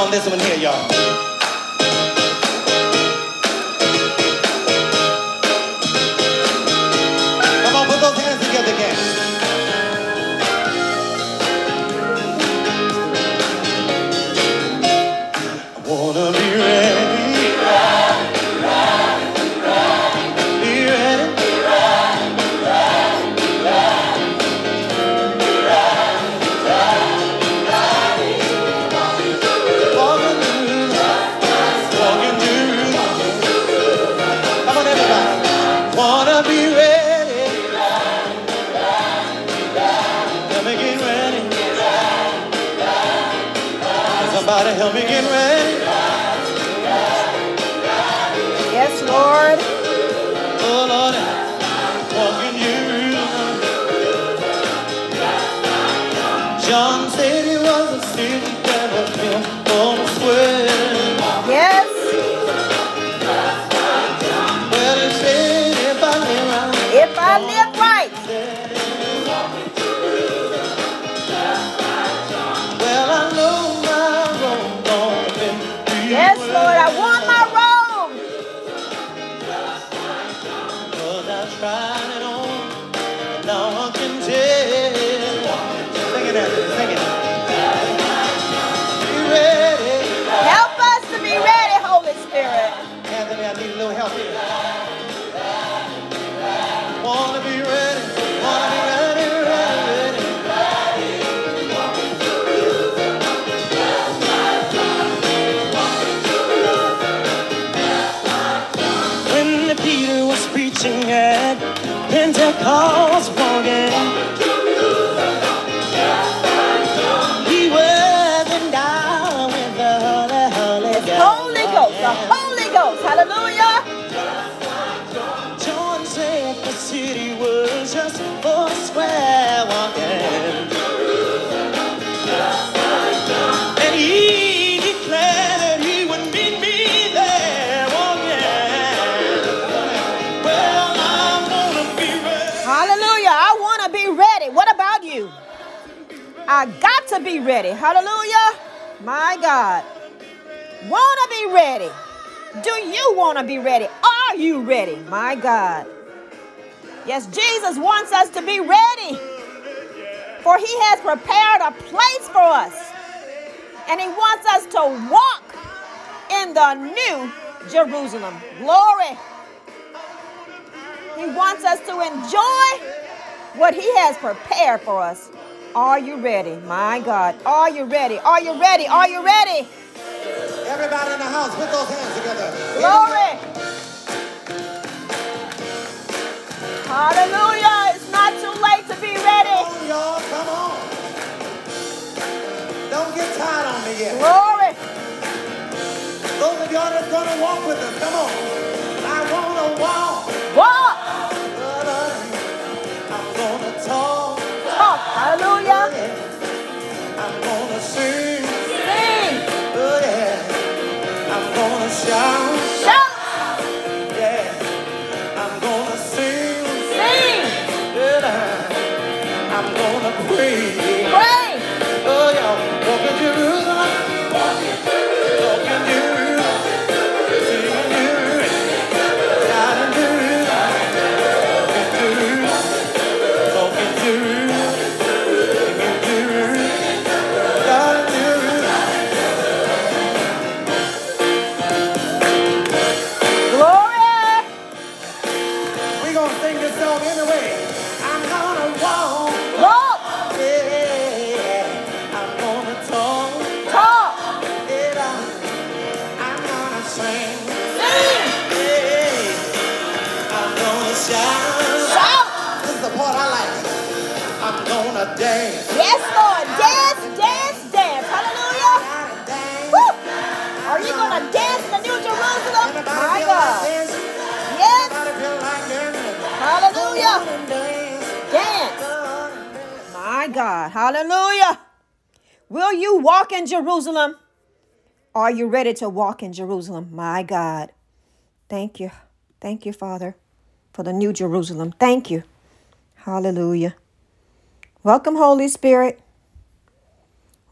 on this one here, y'all. Somebody help me get ready. Help here. I got to be ready. Hallelujah. My God. Want to be ready. Do you want to be ready? Are you ready? My God. Yes, Jesus wants us to be ready. For he has prepared a place for us. And he wants us to walk in the new Jerusalem. Glory. He wants us to enjoy what He has prepared for us. Are you ready? My God. Are you ready? Are you ready? Are you ready? Everybody in the house, put those hands together. Glory. Hallelujah. It's not too late to be ready. Come on, y'all, come on. Don't get tired on me yet. Glory. Those of y'all that's gonna walk with us, come on. God. Hallelujah. Will you walk in Jerusalem? Are you ready to walk in Jerusalem? My God. Thank you. Thank you, Father, for the New Jerusalem. Thank you. Hallelujah. Welcome, Holy Spirit.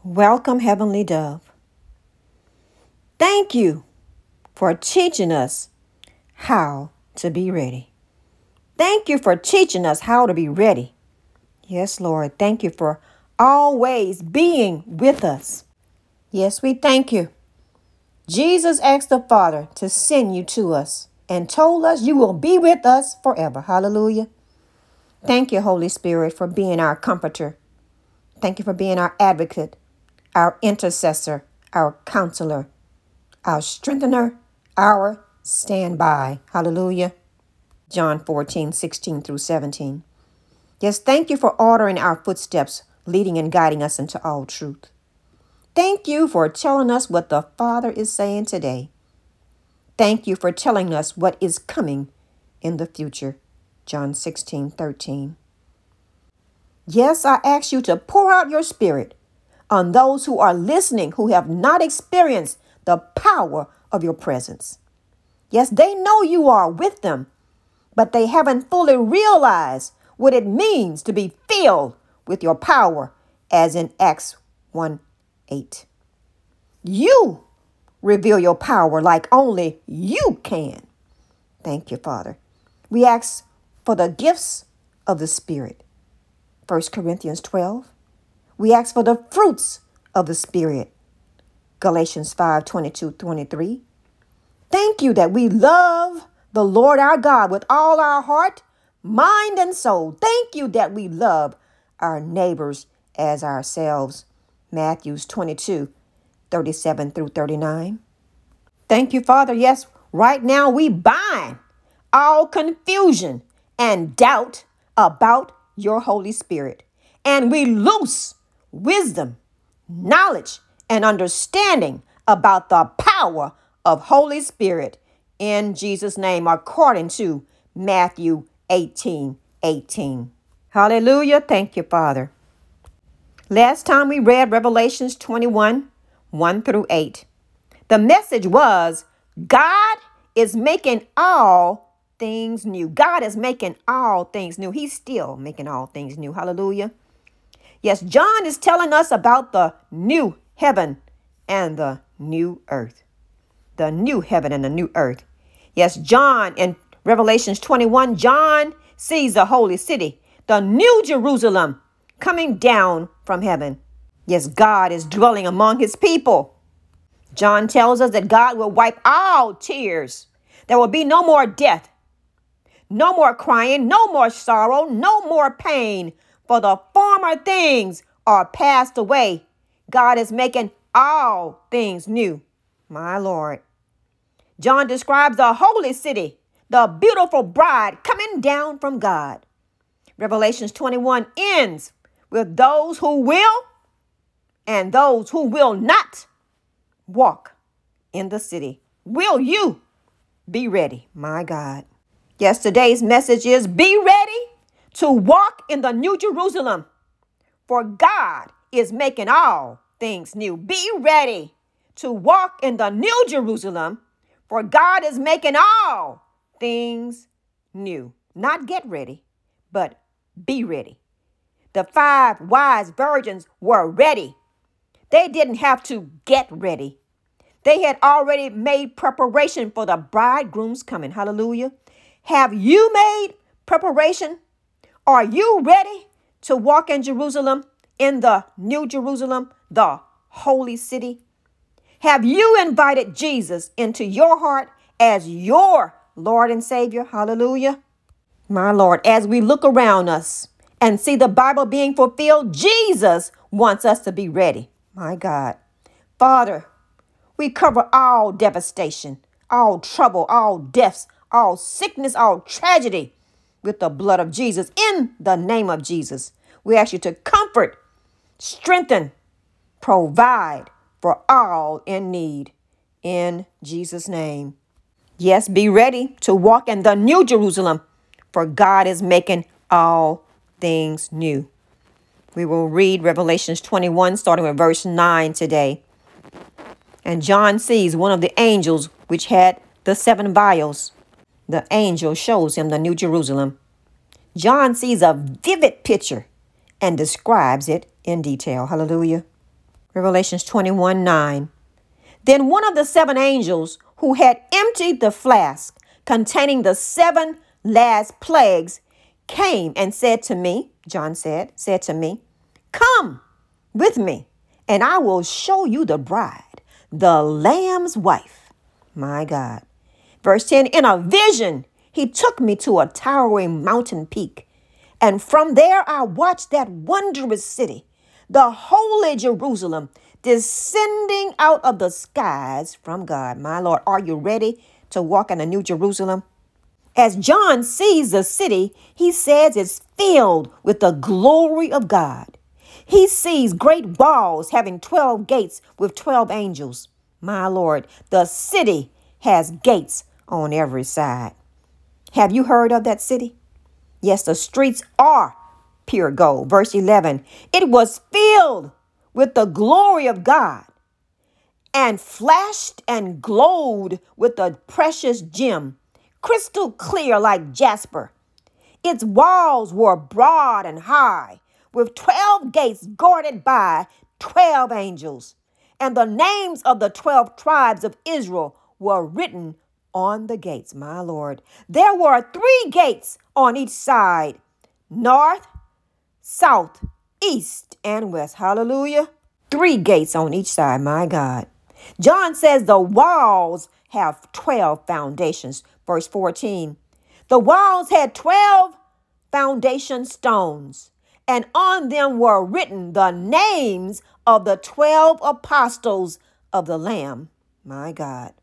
Welcome, Heavenly Dove. Thank you for teaching us how to be ready. Thank you for teaching us how to be ready. Yes, Lord. Thank you for always being with us. Yes, we thank you. Jesus asked the Father to send you to us and told us you will be with us forever. Hallelujah. Thank you, Holy Spirit, for being our comforter. Thank you for being our advocate, our intercessor, our counselor, our strengthener, our standby. Hallelujah. John 14, 16 through 17. Yes, thank you for ordering our footsteps, leading and guiding us into all truth. Thank you for telling us what the Father is saying today. Thank you for telling us what is coming in the future. John 16, 13. Yes, I ask you to pour out your spirit on those who are listening who have not experienced the power of your presence. Yes, they know you are with them, but they haven't fully realized what it means to be filled with your power, as in Acts 1 8. You reveal your power like only you can. Thank you, Father. We ask for the gifts of the Spirit. 1 Corinthians 12. We ask for the fruits of the Spirit. Galatians 5 22 23. Thank you that we love the Lord our God with all our heart, mind, and soul. Thank you that we love our neighbors as ourselves. Matthews 22 37 through 39. Thank you, Father. Yes, right now we bind all confusion and doubt about your Holy Spirit. And we loose wisdom, knowledge, and understanding about the power of Holy Spirit in Jesus' name, according to Matthew 18 18. Hallelujah. Thank you, Father. Last time we read Revelations 21 1 through 8. The message was God is making all things new. God is making all things new. He's still making all things new. Hallelujah. Yes, John is telling us about the new heaven and the new earth. The new heaven and the new earth. Yes, John in Revelations 21, John sees the holy city, the new Jerusalem, coming down from heaven. Yes, God is dwelling among his people. John tells us that God will wipe all tears. There will be no more death, no more crying, no more sorrow, no more pain, for the former things are passed away. God is making all things new. My Lord. John describes the holy city, the beautiful bride coming down from God. Revelations 21 ends with those who will and those who will not walk in the city. Will you be ready, my God? Yesterday's message is be ready to walk in the New Jerusalem, for God is making all things new. Be ready to walk in the New Jerusalem, for God is making all things new. Not get ready, but be ready. The five wise virgins were ready. They didn't have to get ready. They had already made preparation for the bridegroom's coming. Hallelujah. Have you made preparation? Are you ready to walk in Jerusalem, in the New Jerusalem, the holy city? Have you invited Jesus into your heart as your Lord and Savior? Hallelujah. My Lord, as we look around us and see the Bible being fulfilled, Jesus wants us to be ready. My God. Father, we cover all devastation, all trouble, all deaths, all sickness, all tragedy with the blood of Jesus in the name of Jesus. We ask you to comfort, strengthen, provide for all in need in Jesus' name. Yes, be ready to walk in the new Jerusalem, for God is making all things new. We will read Revelations 21, starting with verse 9 today. And John sees one of the angels which had the seven vials. The angel shows him the New Jerusalem. John sees a vivid picture and describes it in detail. Hallelujah. Revelations 21 9. Then one of the seven angels who had emptied the flask containing the seven last plagues came and said to me, John said, said to me, Come with me, and I will show you the bride, the Lamb's wife. My God. Verse 10 In a vision, he took me to a towering mountain peak, and from there I watched that wondrous city, the holy Jerusalem, descending out of the skies from God. My Lord, are you ready to walk in the New Jerusalem? As John sees the city, he says it's filled with the glory of God. He sees great walls having 12 gates with 12 angels. My Lord, the city has gates on every side. Have you heard of that city? Yes, the streets are pure gold. Verse 11 It was filled with the glory of God and flashed and glowed with a precious gem crystal clear like jasper. Its walls were broad and high, with 12 gates guarded by 12 angels. And the names of the 12 tribes of Israel were written on the gates, my Lord. There were three gates on each side north, south, east, and west. Hallelujah. Three gates on each side, my God. John says the walls have 12 foundations. Verse 14. The walls had 12 foundation stones, and on them were written the names of the 12 apostles of the Lamb. My God.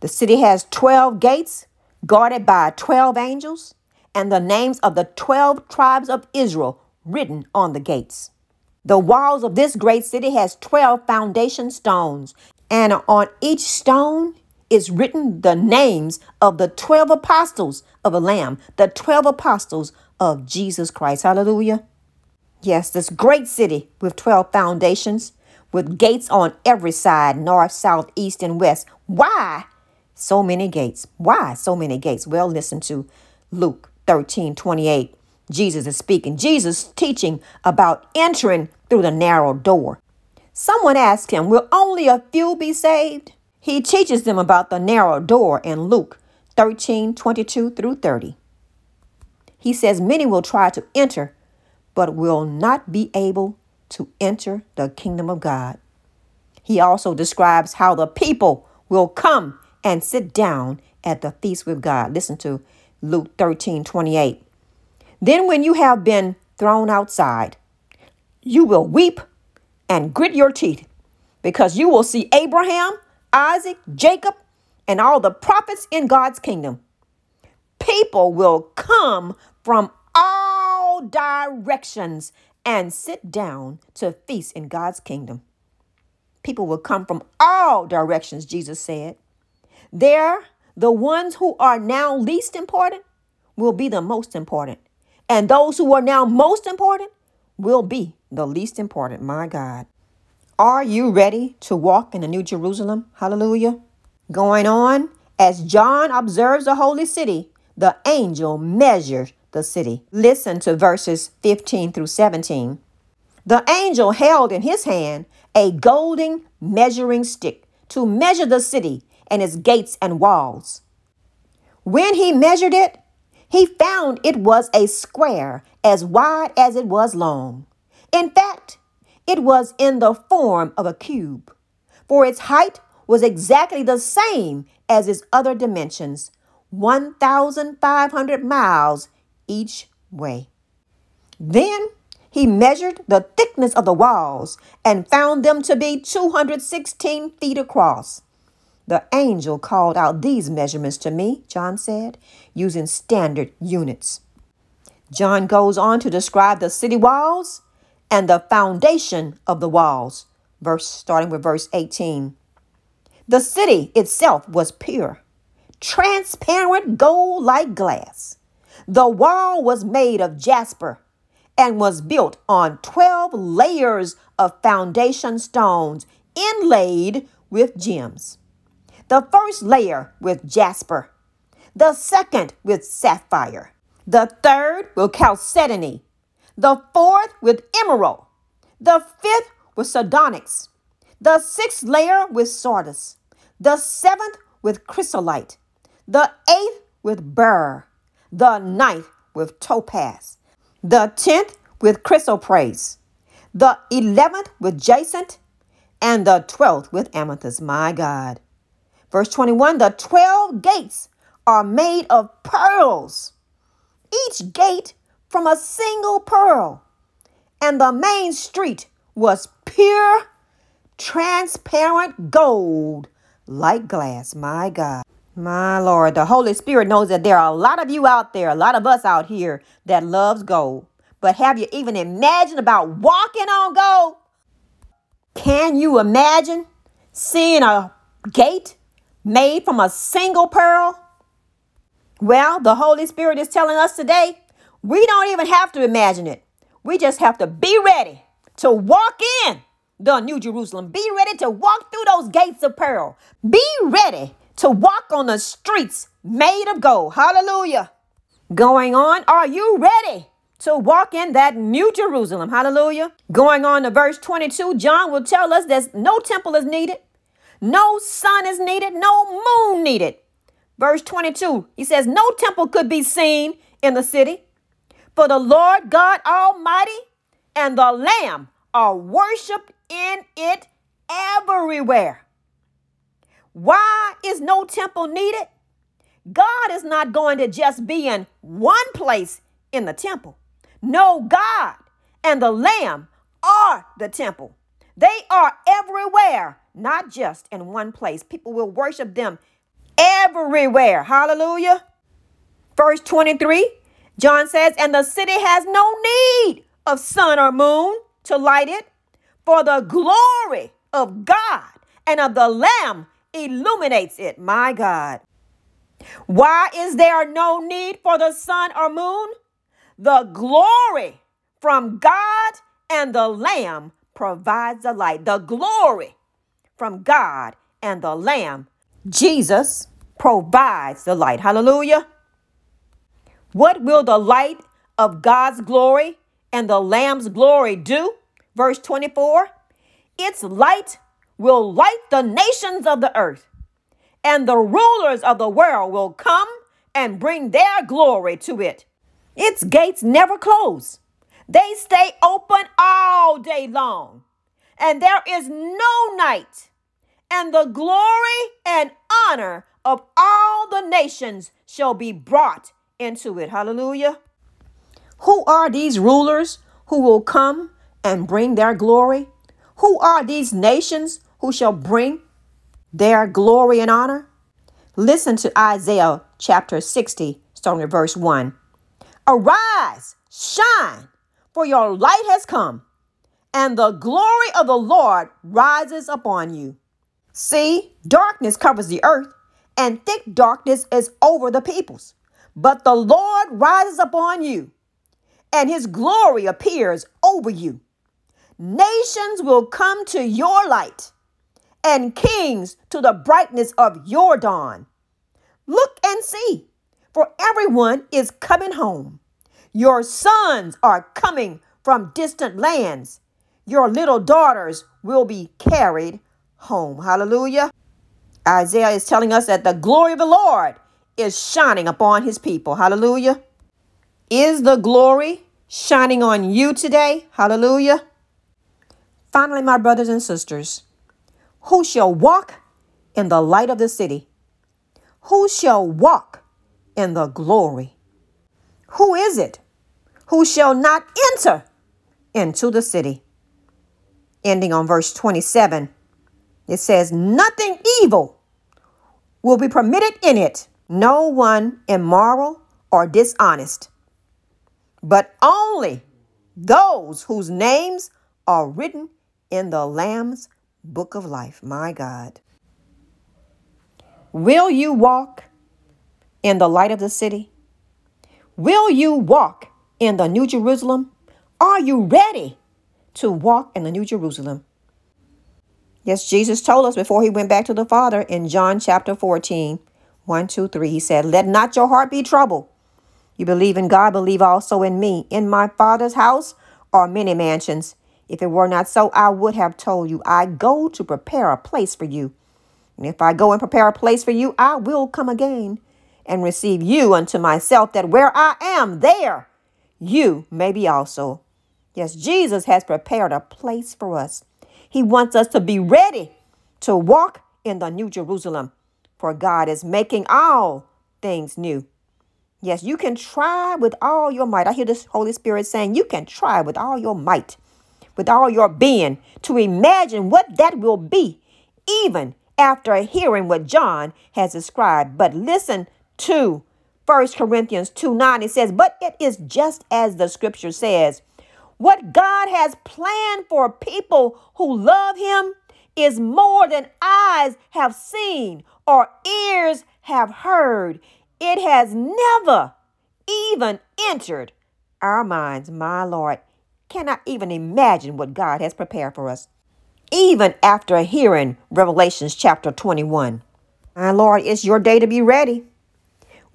The city has 12 gates guarded by 12 angels, and the names of the 12 tribes of Israel written on the gates. The walls of this great city has 12 foundation stones, and on each stone is written the names of the 12 apostles of the Lamb, the 12 apostles of Jesus Christ. Hallelujah. Yes, this great city with 12 foundations, with gates on every side north, south, east, and west. Why so many gates? Why so many gates? Well, listen to Luke 13 28. Jesus is speaking. Jesus teaching about entering through the narrow door. Someone asked him, Will only a few be saved? He teaches them about the narrow door in Luke 13 22 through 30. He says, Many will try to enter, but will not be able to enter the kingdom of God. He also describes how the people will come and sit down at the feast with God. Listen to Luke 13 28. Then, when you have been thrown outside, you will weep and grit your teeth because you will see Abraham, Isaac, Jacob, and all the prophets in God's kingdom. People will come from all directions and sit down to feast in God's kingdom. People will come from all directions, Jesus said. There, the ones who are now least important will be the most important. And those who are now most important will be the least important. My God. Are you ready to walk in the New Jerusalem? Hallelujah. Going on, as John observes the holy city, the angel measures the city. Listen to verses 15 through 17. The angel held in his hand a golden measuring stick to measure the city and its gates and walls. When he measured it, he found it was a square as wide as it was long. In fact, it was in the form of a cube, for its height was exactly the same as its other dimensions 1,500 miles each way. Then he measured the thickness of the walls and found them to be 216 feet across. The angel called out these measurements to me, John said, using standard units. John goes on to describe the city walls and the foundation of the walls. Verse starting with verse 18. The city itself was pure, transparent gold like glass. The wall was made of jasper and was built on 12 layers of foundation stones inlaid with gems. The first layer with jasper, the second with sapphire, the third with chalcedony, the fourth with emerald, the fifth with sardonyx, the sixth layer with sardis, the seventh with chrysolite, the eighth with beryl, the ninth with topaz, the tenth with chrysoprase, the eleventh with jacinth, and the twelfth with amethyst. My God. Verse 21 The twelve gates are made of pearls, each gate from a single pearl, and the main street was pure, transparent gold like glass. My God. My Lord, the Holy Spirit knows that there are a lot of you out there, a lot of us out here that loves gold. But have you even imagined about walking on gold? Can you imagine seeing a gate made from a single pearl? Well, the Holy Spirit is telling us today we don't even have to imagine it. We just have to be ready to walk in the New Jerusalem. Be ready to walk through those gates of pearl. Be ready to walk on the streets made of gold. Hallelujah. Going on, are you ready to walk in that New Jerusalem? Hallelujah. Going on to verse 22, John will tell us that no temple is needed, no sun is needed, no moon needed. Verse 22, he says, No temple could be seen in the city, for the Lord God Almighty and the Lamb are worshiped in it everywhere. Why is no temple needed? God is not going to just be in one place in the temple. No, God and the Lamb are the temple. They are everywhere, not just in one place. People will worship them everywhere. Hallelujah. Verse 23, John says, And the city has no need of sun or moon to light it, for the glory of God and of the Lamb illuminates it. My God. Why is there no need for the sun or moon? The glory from God and the Lamb provides the light. The glory from God and the Lamb, Jesus, provides the light. Hallelujah. What will the light of God's glory and the Lamb's glory do? Verse 24 Its light will light the nations of the earth, and the rulers of the world will come and bring their glory to it. Its gates never close, they stay open all day long, and there is no night. And the glory and honor of all the nations shall be brought into it. Hallelujah. Who are these rulers who will come and bring their glory? Who are these nations who shall bring their glory and honor? Listen to Isaiah chapter 60, starting at verse 1. Arise, shine, for your light has come, and the glory of the Lord rises upon you. See, darkness covers the earth, and thick darkness is over the peoples. But the Lord rises upon you, and his glory appears over you. Nations will come to your light, and kings to the brightness of your dawn. Look and see, for everyone is coming home. Your sons are coming from distant lands. Your little daughters will be carried home. Hallelujah. Isaiah is telling us that the glory of the Lord is shining upon his people. Hallelujah. Is the glory shining on you today? Hallelujah. Finally, my brothers and sisters, who shall walk in the light of the city? Who shall walk in the glory? Who is it who shall not enter into the city? Ending on verse 27, it says, Nothing evil will be permitted in it, no one immoral or dishonest, but only those whose names are written in the Lamb's book of life. My God. Will you walk in the light of the city? Will you walk in the New Jerusalem? Are you ready to walk in the New Jerusalem? Yes, Jesus told us before he went back to the Father in John chapter 14, 1, 2, 3. He said, Let not your heart be troubled. You believe in God, believe also in me. In my Father's house are many mansions. If it were not so, I would have told you, I go to prepare a place for you. And if I go and prepare a place for you, I will come again and receive you unto myself, that where I am, there you may be also. Yes, Jesus has prepared a place for us. He wants us to be ready to walk in the New Jerusalem, for God is making all things new. Yes, you can try with all your might. I hear this Holy Spirit saying, You can try with all your might, with all your being, to imagine what that will be, even after hearing what John has described. But listen to First Corinthians 2 9. It says, But it is just as the scripture says, what God has planned for people who love Him is more than eyes have seen or ears have heard. It has never even entered our minds, my Lord. Cannot even imagine what God has prepared for us. Even after hearing Revelations chapter 21. My Lord, it's your day to be ready.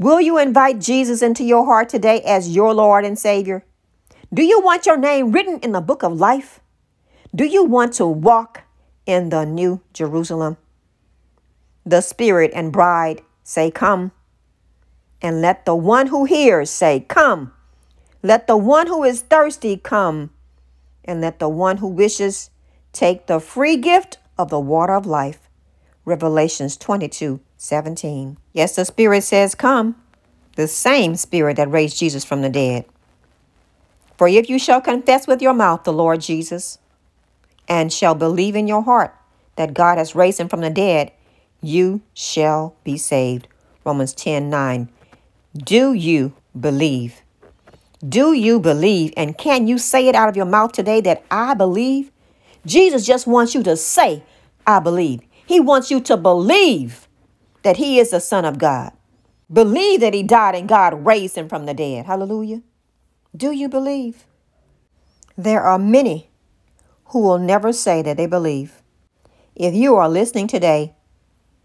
Will you invite Jesus into your heart today as your Lord and Savior? Do you want your name written in the book of life? Do you want to walk in the new Jerusalem? The Spirit and bride say, Come. And let the one who hears say, Come. Let the one who is thirsty come. And let the one who wishes take the free gift of the water of life. Revelations 22 17. Yes, the Spirit says, Come. The same Spirit that raised Jesus from the dead. For if you shall confess with your mouth the Lord Jesus, and shall believe in your heart that God has raised him from the dead, you shall be saved. Romans 10 9. Do you believe? Do you believe? And can you say it out of your mouth today that I believe? Jesus just wants you to say, I believe. He wants you to believe that He is the Son of God. Believe that He died and God raised Him from the dead. Hallelujah. Do you believe? There are many who will never say that they believe. If you are listening today,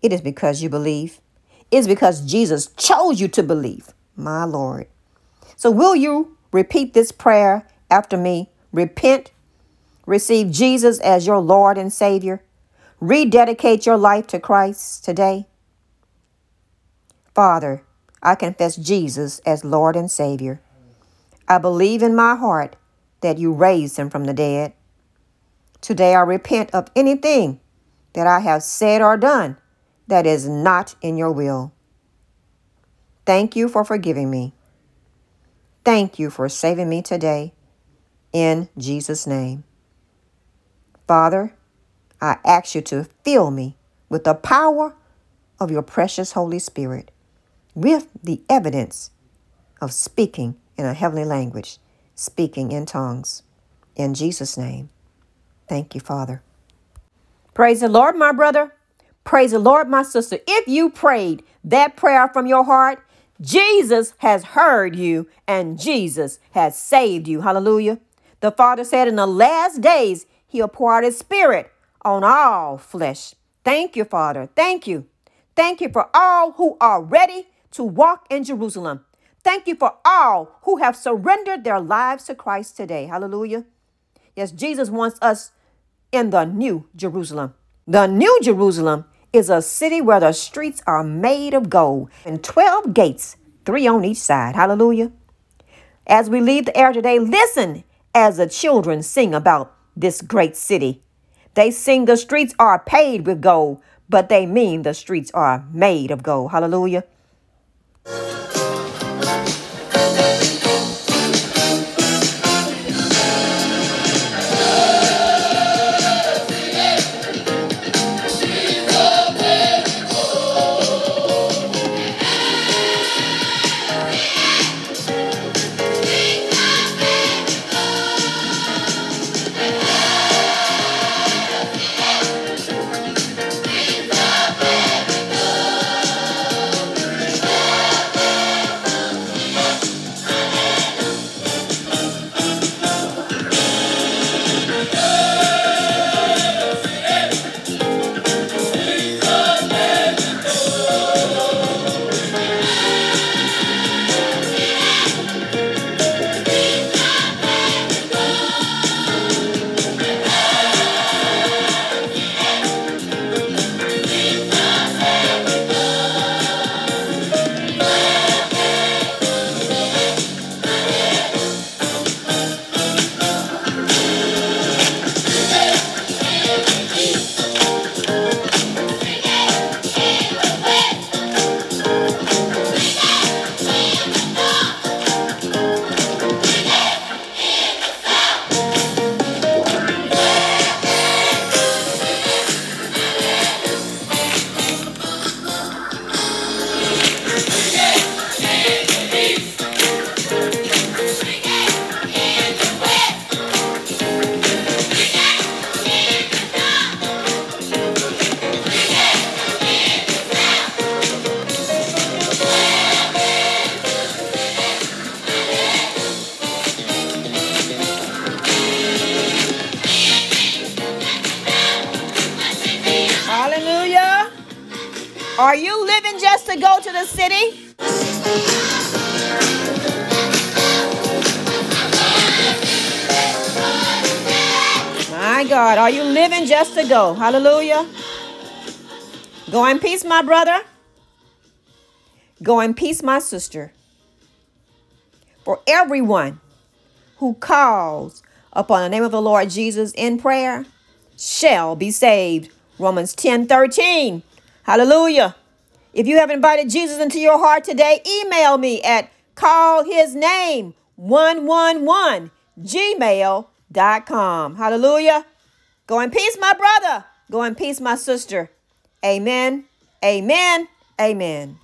it is because you believe. It's because Jesus chose you to believe, my Lord. So, will you repeat this prayer after me? Repent, receive Jesus as your Lord and Savior, rededicate your life to Christ today. Father, I confess Jesus as Lord and Savior. I believe in my heart that you raised him from the dead. Today I repent of anything that I have said or done that is not in your will. Thank you for forgiving me. Thank you for saving me today. In Jesus' name. Father, I ask you to fill me with the power of your precious Holy Spirit, with the evidence of speaking in a heavenly language, speaking in tongues. In Jesus' name. Thank you, Father. Praise the Lord, my brother. Praise the Lord, my sister. If you prayed that prayer from your heart, Jesus has heard you and Jesus has saved you. Hallelujah. The Father said in the last days, He'll pour out His Spirit on all flesh. Thank you, Father. Thank you. Thank you for all who are ready to walk in Jerusalem. Thank you for all who have surrendered their lives to Christ today. Hallelujah. Yes, Jesus wants us in the new Jerusalem. The new Jerusalem is a city where the streets are made of gold and 12 gates, three on each side. Hallelujah. As we leave the air today, listen as the children sing about this great city. They sing the streets are paved with gold, but they mean the streets are made of gold. Hallelujah oh Are you living just to go to the city? My God, are you living just to go? Hallelujah. Go in peace, my brother. Go in peace, my sister. For everyone who calls upon the name of the Lord Jesus in prayer shall be saved. Romans 10 13. Hallelujah. If you have invited Jesus into your heart today, email me at callhisname111 gmail.com. Hallelujah. Go in peace, my brother. Go in peace, my sister. Amen. Amen. Amen.